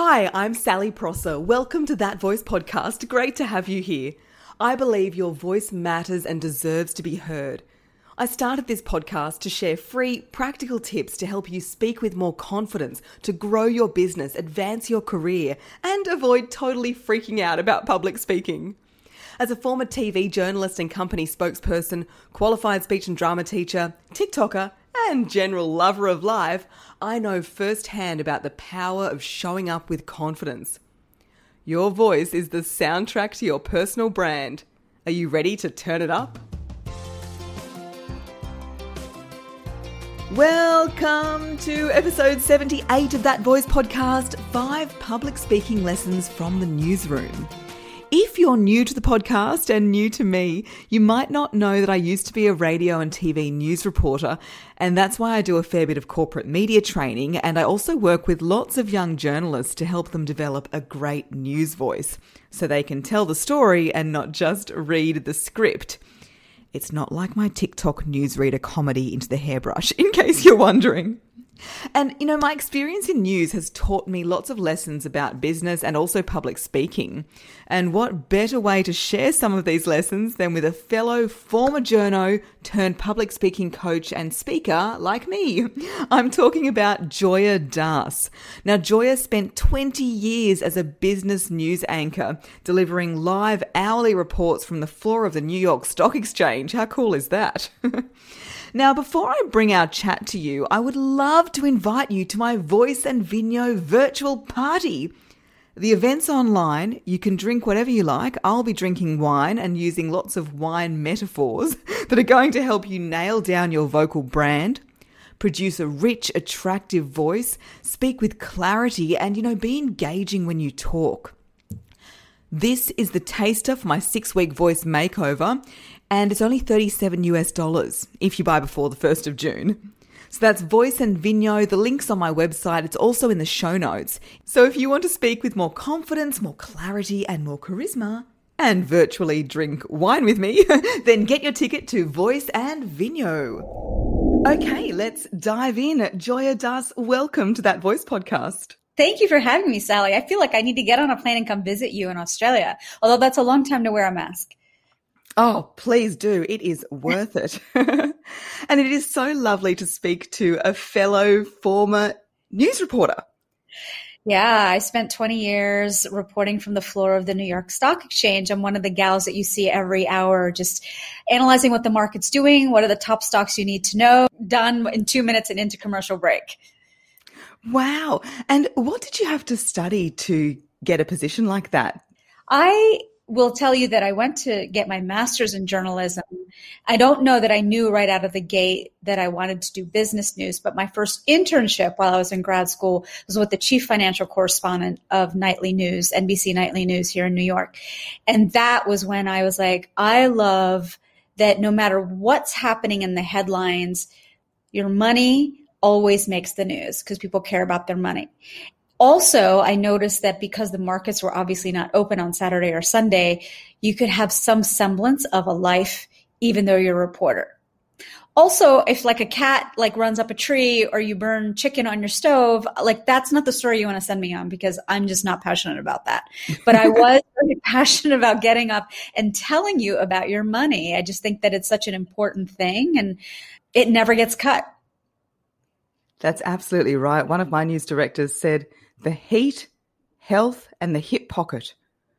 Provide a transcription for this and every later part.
Hi, I'm Sally Prosser. Welcome to That Voice podcast. Great to have you here. I believe your voice matters and deserves to be heard. I started this podcast to share free, practical tips to help you speak with more confidence, to grow your business, advance your career, and avoid totally freaking out about public speaking. As a former TV journalist and company spokesperson, qualified speech and drama teacher, TikToker, and general lover of life, I know firsthand about the power of showing up with confidence. Your voice is the soundtrack to your personal brand. Are you ready to turn it up? Welcome to episode 78 of That Voice podcast Five Public Speaking Lessons from the Newsroom. If you're new to the podcast and new to me, you might not know that I used to be a radio and TV news reporter, and that's why I do a fair bit of corporate media training, and I also work with lots of young journalists to help them develop a great news voice so they can tell the story and not just read the script. It's not like my TikTok newsreader comedy into the hairbrush, in case you're wondering. And, you know, my experience in news has taught me lots of lessons about business and also public speaking. And what better way to share some of these lessons than with a fellow former journo turned public speaking coach and speaker like me? I'm talking about Joya Das. Now, Joya spent 20 years as a business news anchor, delivering live hourly reports from the floor of the New York Stock Exchange. How cool is that? Now, before I bring our chat to you, I would love to invite you to my Voice and Vino virtual party. The event's online. You can drink whatever you like. I'll be drinking wine and using lots of wine metaphors that are going to help you nail down your vocal brand, produce a rich, attractive voice, speak with clarity, and, you know, be engaging when you talk. This is the taster for my six week voice makeover, and it's only 37 US dollars if you buy before the 1st of June. So that's Voice and Vino. The link's on my website. It's also in the show notes. So if you want to speak with more confidence, more clarity, and more charisma, and virtually drink wine with me, then get your ticket to Voice and Vino. Okay, let's dive in. Joya Das, welcome to that voice podcast. Thank you for having me, Sally. I feel like I need to get on a plane and come visit you in Australia, although that's a long time to wear a mask. Oh, please do. It is worth it. and it is so lovely to speak to a fellow former news reporter. Yeah, I spent 20 years reporting from the floor of the New York Stock Exchange. I'm one of the gals that you see every hour, just analyzing what the market's doing, what are the top stocks you need to know, done in two minutes and into commercial break. Wow. And what did you have to study to get a position like that? I will tell you that I went to get my master's in journalism. I don't know that I knew right out of the gate that I wanted to do business news, but my first internship while I was in grad school was with the chief financial correspondent of Nightly News, NBC Nightly News here in New York. And that was when I was like, I love that no matter what's happening in the headlines, your money always makes the news because people care about their money. Also, I noticed that because the markets were obviously not open on Saturday or Sunday, you could have some semblance of a life even though you're a reporter. Also, if like a cat like runs up a tree or you burn chicken on your stove, like that's not the story you want to send me on because I'm just not passionate about that. But I was very passionate about getting up and telling you about your money. I just think that it's such an important thing and it never gets cut. That's absolutely right. One of my news directors said, the heat, health, and the hip pocket.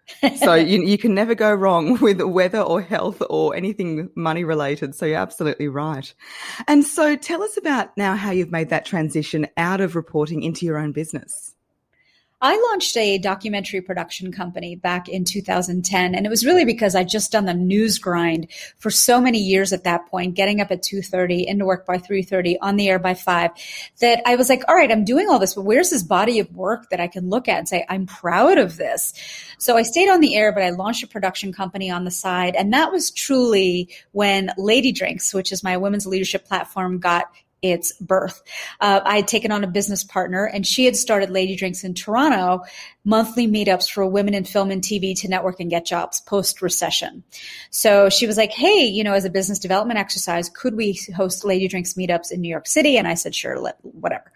so you, you can never go wrong with weather or health or anything money related. So you're absolutely right. And so tell us about now how you've made that transition out of reporting into your own business. I launched a documentary production company back in 2010, and it was really because I'd just done the news grind for so many years at that point, getting up at 2:30, into work by 3:30, on the air by 5, that I was like, all right, I'm doing all this, but where's this body of work that I can look at and say I'm proud of this? So I stayed on the air, but I launched a production company on the side, and that was truly when Lady Drinks, which is my women's leadership platform, got its birth. Uh, I had taken on a business partner and she had started Lady Drinks in Toronto, monthly meetups for women in film and TV to network and get jobs post recession. So she was like, Hey, you know, as a business development exercise, could we host Lady Drinks meetups in New York City? And I said, sure, let, whatever.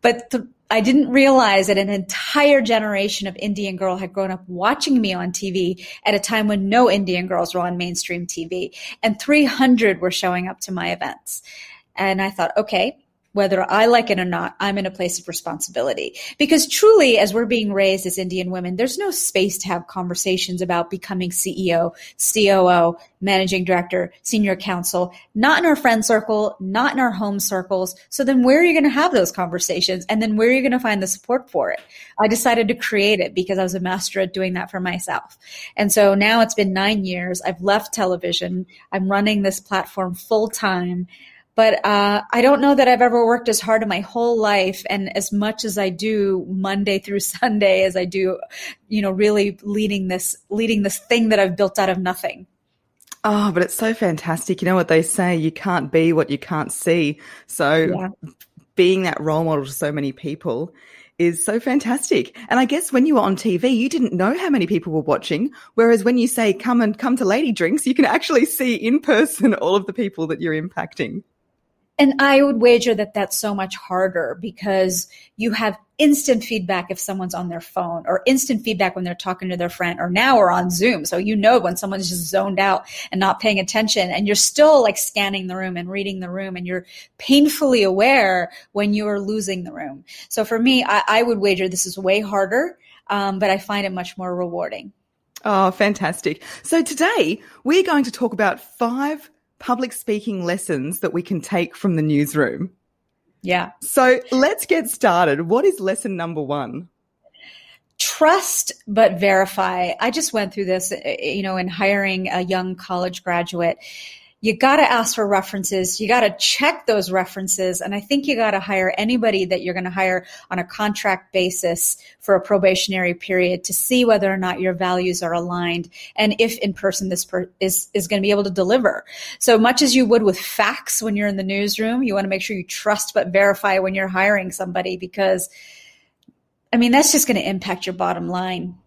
But I didn't realize that an entire generation of Indian girl had grown up watching me on TV at a time when no Indian girls were on mainstream TV and 300 were showing up to my events. And I thought, okay, whether I like it or not, I'm in a place of responsibility. Because truly, as we're being raised as Indian women, there's no space to have conversations about becoming CEO, COO, managing director, senior counsel, not in our friend circle, not in our home circles. So then where are you going to have those conversations? And then where are you going to find the support for it? I decided to create it because I was a master at doing that for myself. And so now it's been nine years. I've left television. I'm running this platform full time. But uh, I don't know that I've ever worked as hard in my whole life and as much as I do Monday through Sunday as I do, you know, really leading this leading this thing that I've built out of nothing. Oh, but it's so fantastic. You know what they say, you can't be what you can't see. So yeah. being that role model to so many people is so fantastic. And I guess when you were on TV, you didn't know how many people were watching. Whereas when you say come and come to Lady Drinks, you can actually see in person all of the people that you're impacting. And I would wager that that's so much harder because you have instant feedback if someone's on their phone or instant feedback when they're talking to their friend or now we're on Zoom. So you know when someone's just zoned out and not paying attention and you're still like scanning the room and reading the room and you're painfully aware when you're losing the room. So for me, I, I would wager this is way harder, um, but I find it much more rewarding. Oh, fantastic. So today we're going to talk about five public speaking lessons that we can take from the newsroom. Yeah. So let's get started. What is lesson number one? Trust but verify. I just went through this, you know, in hiring a young college graduate you got to ask for references. You got to check those references. And I think you got to hire anybody that you're going to hire on a contract basis for a probationary period to see whether or not your values are aligned and if in person this per- is, is going to be able to deliver. So much as you would with facts when you're in the newsroom, you want to make sure you trust but verify when you're hiring somebody because I mean, that's just going to impact your bottom line.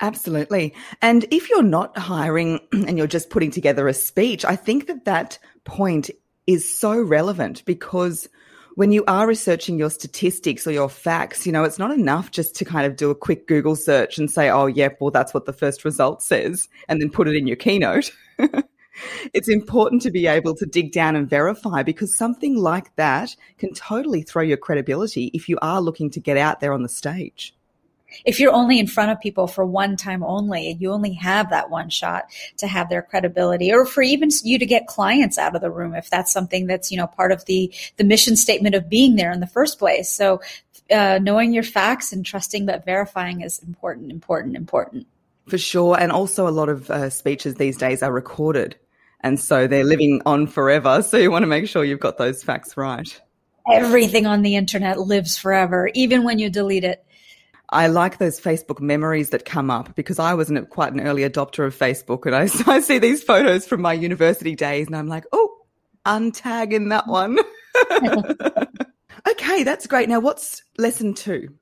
Absolutely. And if you're not hiring and you're just putting together a speech, I think that that point is so relevant because when you are researching your statistics or your facts, you know, it's not enough just to kind of do a quick Google search and say, oh, yep, well, that's what the first result says, and then put it in your keynote. it's important to be able to dig down and verify because something like that can totally throw your credibility if you are looking to get out there on the stage if you're only in front of people for one time only and you only have that one shot to have their credibility or for even you to get clients out of the room if that's something that's you know part of the the mission statement of being there in the first place. So uh, knowing your facts and trusting but verifying is important important important. For sure. And also a lot of uh, speeches these days are recorded. And so they're living on forever. So you want to make sure you've got those facts right. Everything on the internet lives forever even when you delete it I like those Facebook memories that come up because I was quite an early adopter of Facebook and I, I see these photos from my university days and I'm like, oh, untagging that one. okay, that's great. Now, what's lesson two?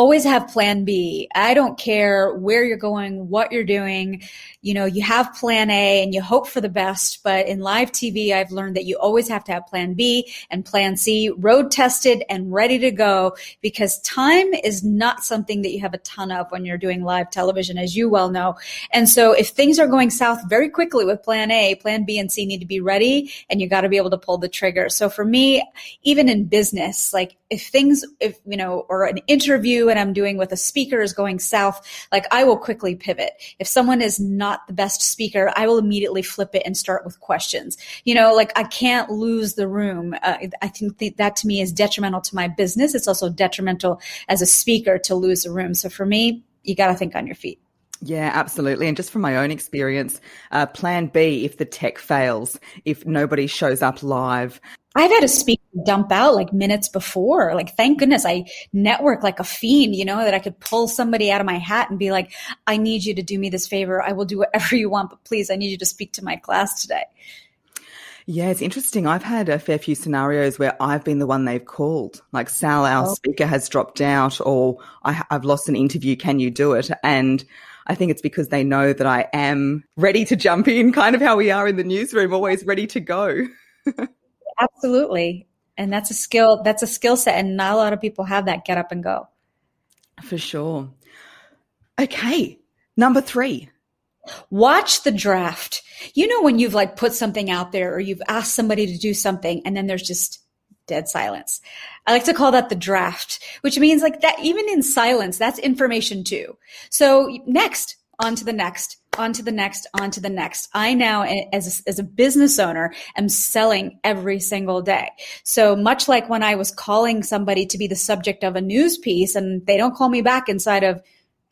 Always have plan B. I don't care where you're going, what you're doing. You know, you have plan A and you hope for the best. But in live TV, I've learned that you always have to have plan B and plan C road tested and ready to go because time is not something that you have a ton of when you're doing live television, as you well know. And so if things are going south very quickly with plan A, plan B and C need to be ready and you got to be able to pull the trigger. So for me, even in business, like if things, if, you know, or an interview and I'm doing with a speaker is going south, like I will quickly pivot. If someone is not the best speaker, I will immediately flip it and start with questions. You know, like I can't lose the room. Uh, I think th- that to me is detrimental to my business. It's also detrimental as a speaker to lose the room. So for me, you got to think on your feet. Yeah, absolutely. And just from my own experience, uh, plan B if the tech fails, if nobody shows up live, I've had a speaker dump out like minutes before. Like, thank goodness I network like a fiend, you know, that I could pull somebody out of my hat and be like, I need you to do me this favor. I will do whatever you want, but please, I need you to speak to my class today. Yeah, it's interesting. I've had a fair few scenarios where I've been the one they've called. Like, Sal, our oh. speaker has dropped out, or I, I've lost an interview. Can you do it? And I think it's because they know that I am ready to jump in, kind of how we are in the newsroom, always ready to go. Absolutely. And that's a skill, that's a skill set. And not a lot of people have that get up and go. For sure. Okay. Number three. Watch the draft. You know, when you've like put something out there or you've asked somebody to do something and then there's just dead silence. I like to call that the draft, which means like that even in silence, that's information too. So next, on to the next, on to the next, on to the next. I now, as a, as a business owner, am selling every single day. So much like when I was calling somebody to be the subject of a news piece and they don't call me back inside of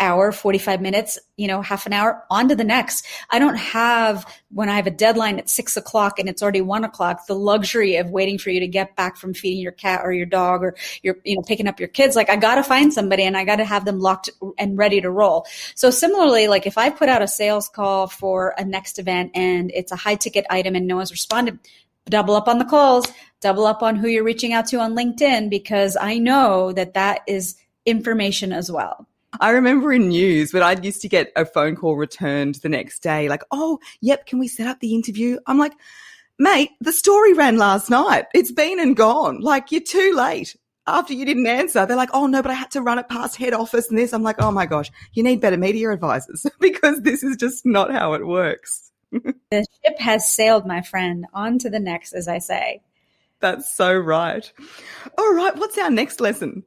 hour, 45 minutes, you know, half an hour, on to the next. I don't have, when I have a deadline at six o'clock and it's already one o'clock, the luxury of waiting for you to get back from feeding your cat or your dog or you're, you know, picking up your kids. Like I got to find somebody and I got to have them locked and ready to roll. So similarly, like if I put out a sales call for a next event and it's a high ticket item and no one's responded, double up on the calls, double up on who you're reaching out to on LinkedIn because I know that that is information as well. I remember in news when I used to get a phone call returned the next day, like, oh, yep, can we set up the interview? I'm like, mate, the story ran last night. It's been and gone. Like, you're too late. After you didn't answer, they're like, oh no, but I had to run it past head office and this. I'm like, oh my gosh, you need better media advisors because this is just not how it works. the ship has sailed, my friend. On to the next, as I say. That's so right. All right, what's our next lesson?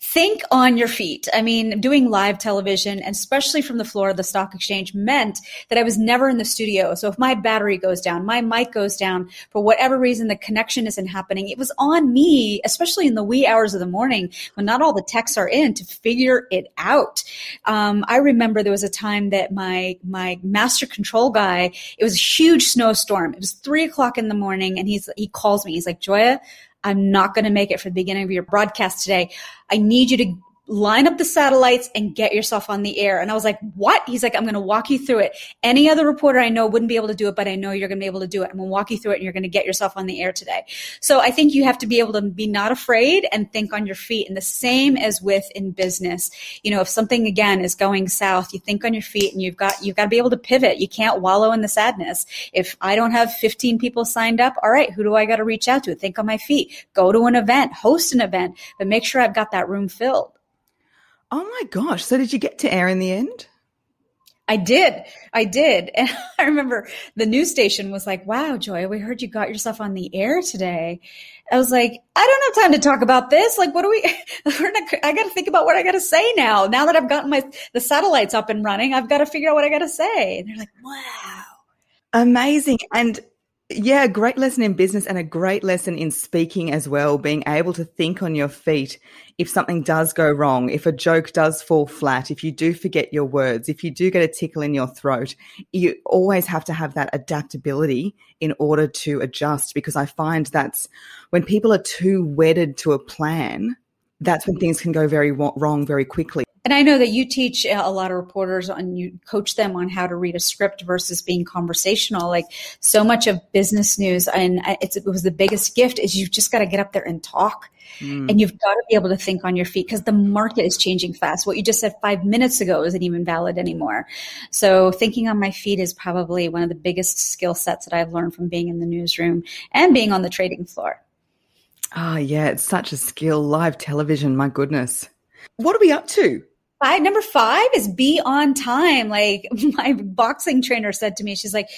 Think on your feet. I mean, doing live television, and especially from the floor of the stock exchange, meant that I was never in the studio. So if my battery goes down, my mic goes down, for whatever reason, the connection isn't happening, it was on me, especially in the wee hours of the morning when not all the techs are in to figure it out. Um, I remember there was a time that my, my master control guy, it was a huge snowstorm. It was three o'clock in the morning and he's, he calls me. He's like, Joya, I'm not going to make it for the beginning of your broadcast today. I need you to line up the satellites and get yourself on the air. And I was like, what? He's like, I'm going to walk you through it. Any other reporter I know wouldn't be able to do it, but I know you're going to be able to do it. I'm going to walk you through it and you're going to get yourself on the air today. So I think you have to be able to be not afraid and think on your feet. And the same as with in business. You know, if something again is going south, you think on your feet and you've got, you've got to be able to pivot. You can't wallow in the sadness. If I don't have 15 people signed up, all right, who do I got to reach out to? Think on my feet. Go to an event, host an event, but make sure I've got that room filled. Oh my gosh. So did you get to air in the end? I did. I did. And I remember the news station was like, wow, Joy, we heard you got yourself on the air today. I was like, I don't have time to talk about this. Like, what do we, not, I got to think about what I got to say now. Now that I've gotten my, the satellites up and running, I've got to figure out what I got to say. And they're like, wow. Amazing. And yeah, a great lesson in business and a great lesson in speaking as well, being able to think on your feet if something does go wrong, if a joke does fall flat, if you do forget your words, if you do get a tickle in your throat, you always have to have that adaptability in order to adjust because I find that's when people are too wedded to a plan, that's when things can go very wrong very quickly. And I know that you teach a lot of reporters and you coach them on how to read a script versus being conversational. Like so much of business news, and it was the biggest gift is you've just got to get up there and talk. Mm. And you've got to be able to think on your feet because the market is changing fast. What you just said five minutes ago isn't even valid anymore. So thinking on my feet is probably one of the biggest skill sets that I've learned from being in the newsroom and being on the trading floor. Oh, yeah, it's such a skill. Live television, my goodness. What are we up to? Five, number five is be on time. Like my boxing trainer said to me, she's like,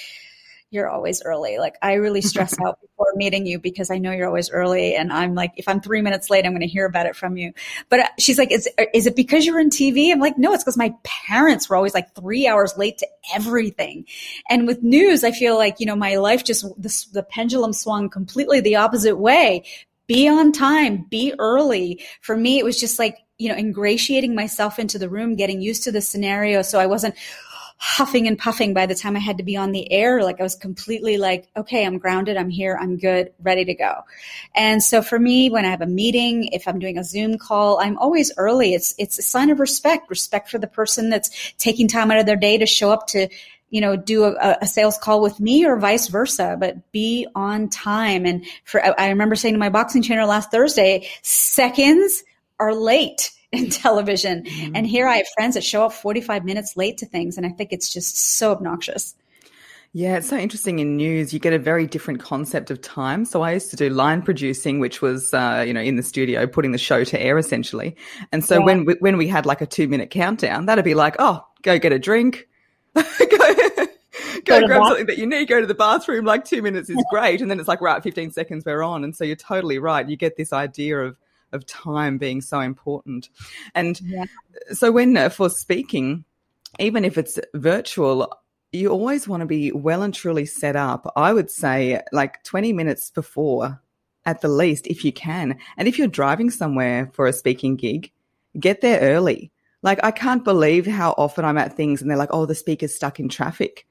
you're always early. Like I really stress out before meeting you because I know you're always early. And I'm like, if I'm three minutes late, I'm going to hear about it from you. But uh, she's like, is, is it because you're in TV? I'm like, no, it's because my parents were always like three hours late to everything. And with news, I feel like, you know, my life just, the, the pendulum swung completely the opposite way. Be on time, be early. For me, it was just like, you know, ingratiating myself into the room, getting used to the scenario. So I wasn't huffing and puffing by the time I had to be on the air. Like I was completely like, okay, I'm grounded. I'm here. I'm good, ready to go. And so for me, when I have a meeting, if I'm doing a Zoom call, I'm always early. It's, it's a sign of respect, respect for the person that's taking time out of their day to show up to you know, do a, a, sales call with me or vice versa, but be on time. And for, I remember saying to my boxing trainer last Thursday, seconds are late in television. Mm-hmm. And here I have friends that show up 45 minutes late to things. And I think it's just so obnoxious. Yeah, it's so interesting in news. You get a very different concept of time. So I used to do line producing, which was, uh, you know, in the studio, putting the show to air essentially. And so yeah. when we, when we had like a two minute countdown, that'd be like, oh, go get a drink, go, go, go grab something that you need, go to the bathroom. Like two minutes is great, and then it's like right, fifteen seconds, we're on. And so you're totally right. You get this idea of of time being so important. And yeah. so when uh, for speaking, even if it's virtual, you always want to be well and truly set up. I would say like 20 minutes before at the least, if you can. And if you're driving somewhere for a speaking gig, get there early. Like, I can't believe how often I'm at things and they're like, oh, the speaker's stuck in traffic.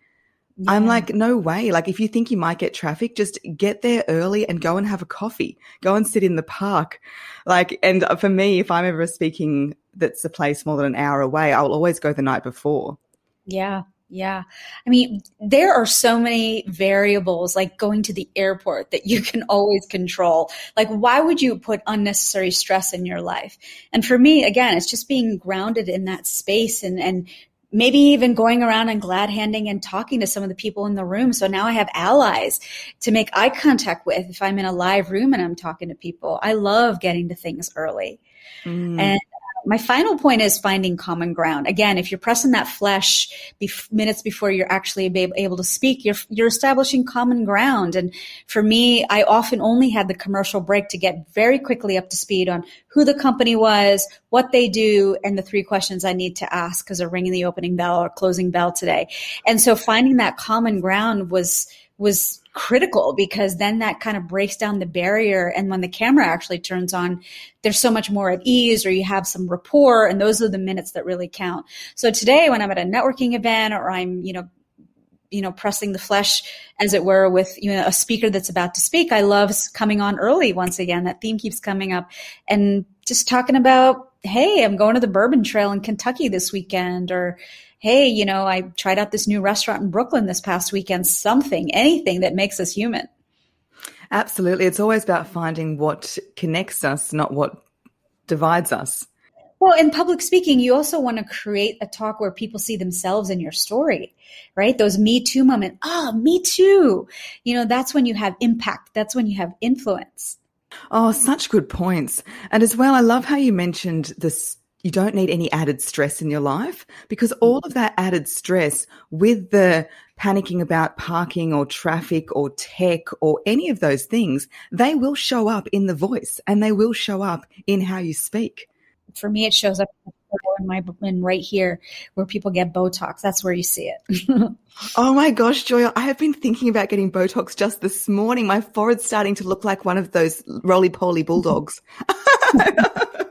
Yeah. I'm like, no way. Like, if you think you might get traffic, just get there early and go and have a coffee. Go and sit in the park. Like, and for me, if I'm ever speaking that's a place more than an hour away, I'll always go the night before. Yeah. Yeah. I mean, there are so many variables like going to the airport that you can always control. Like, why would you put unnecessary stress in your life? And for me, again, it's just being grounded in that space and, and maybe even going around and glad handing and talking to some of the people in the room. So now I have allies to make eye contact with if I'm in a live room and I'm talking to people. I love getting to things early. Mm. And my final point is finding common ground. Again, if you're pressing that flesh bef- minutes before you're actually able to speak, you're, you're establishing common ground. And for me, I often only had the commercial break to get very quickly up to speed on who the company was, what they do, and the three questions I need to ask because they're ringing the opening bell or closing bell today. And so finding that common ground was, was critical because then that kind of breaks down the barrier. And when the camera actually turns on, there's so much more at ease or you have some rapport. And those are the minutes that really count. So today, when I'm at a networking event or I'm, you know, you know, pressing the flesh, as it were, with you know a speaker that's about to speak. I love coming on early once again. That theme keeps coming up, and just talking about, hey, I'm going to the Bourbon Trail in Kentucky this weekend, or hey, you know, I tried out this new restaurant in Brooklyn this past weekend, something, anything that makes us human. Absolutely. It's always about finding what connects us, not what divides us. Well, in public speaking, you also want to create a talk where people see themselves in your story, right? Those me too moment. Ah, oh, me too. You know, that's when you have impact. That's when you have influence. Oh, such good points. And as well, I love how you mentioned this you don't need any added stress in your life because all of that added stress with the panicking about parking or traffic or tech or any of those things, they will show up in the voice and they will show up in how you speak. For me, it shows up in my in right here where people get Botox. That's where you see it. oh my gosh, Joya, I have been thinking about getting Botox just this morning. My forehead's starting to look like one of those roly poly bulldogs.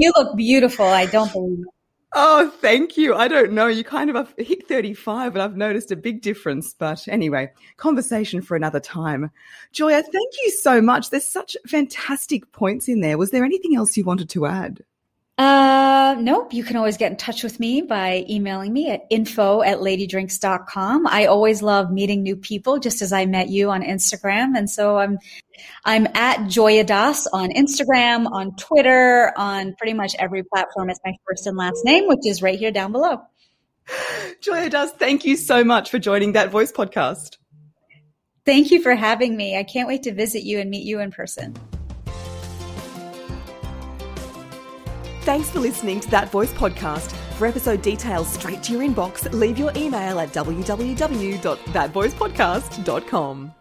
You look beautiful. I don't believe it. Oh, thank you. I don't know. You kind of have hit 35 and I've noticed a big difference. But anyway, conversation for another time. Joya, thank you so much. There's such fantastic points in there. Was there anything else you wanted to add? Uh, nope. You can always get in touch with me by emailing me at info at ladydrinks.com. I always love meeting new people, just as I met you on Instagram. And so I'm, I'm at Joya Das on Instagram, on Twitter, on pretty much every platform. It's my first and last name, which is right here down below. Joya Das, thank you so much for joining that voice podcast. Thank you for having me. I can't wait to visit you and meet you in person. Thanks for listening to That Voice podcast. For episode details straight to your inbox, leave your email at www.thatvoicepodcast.com.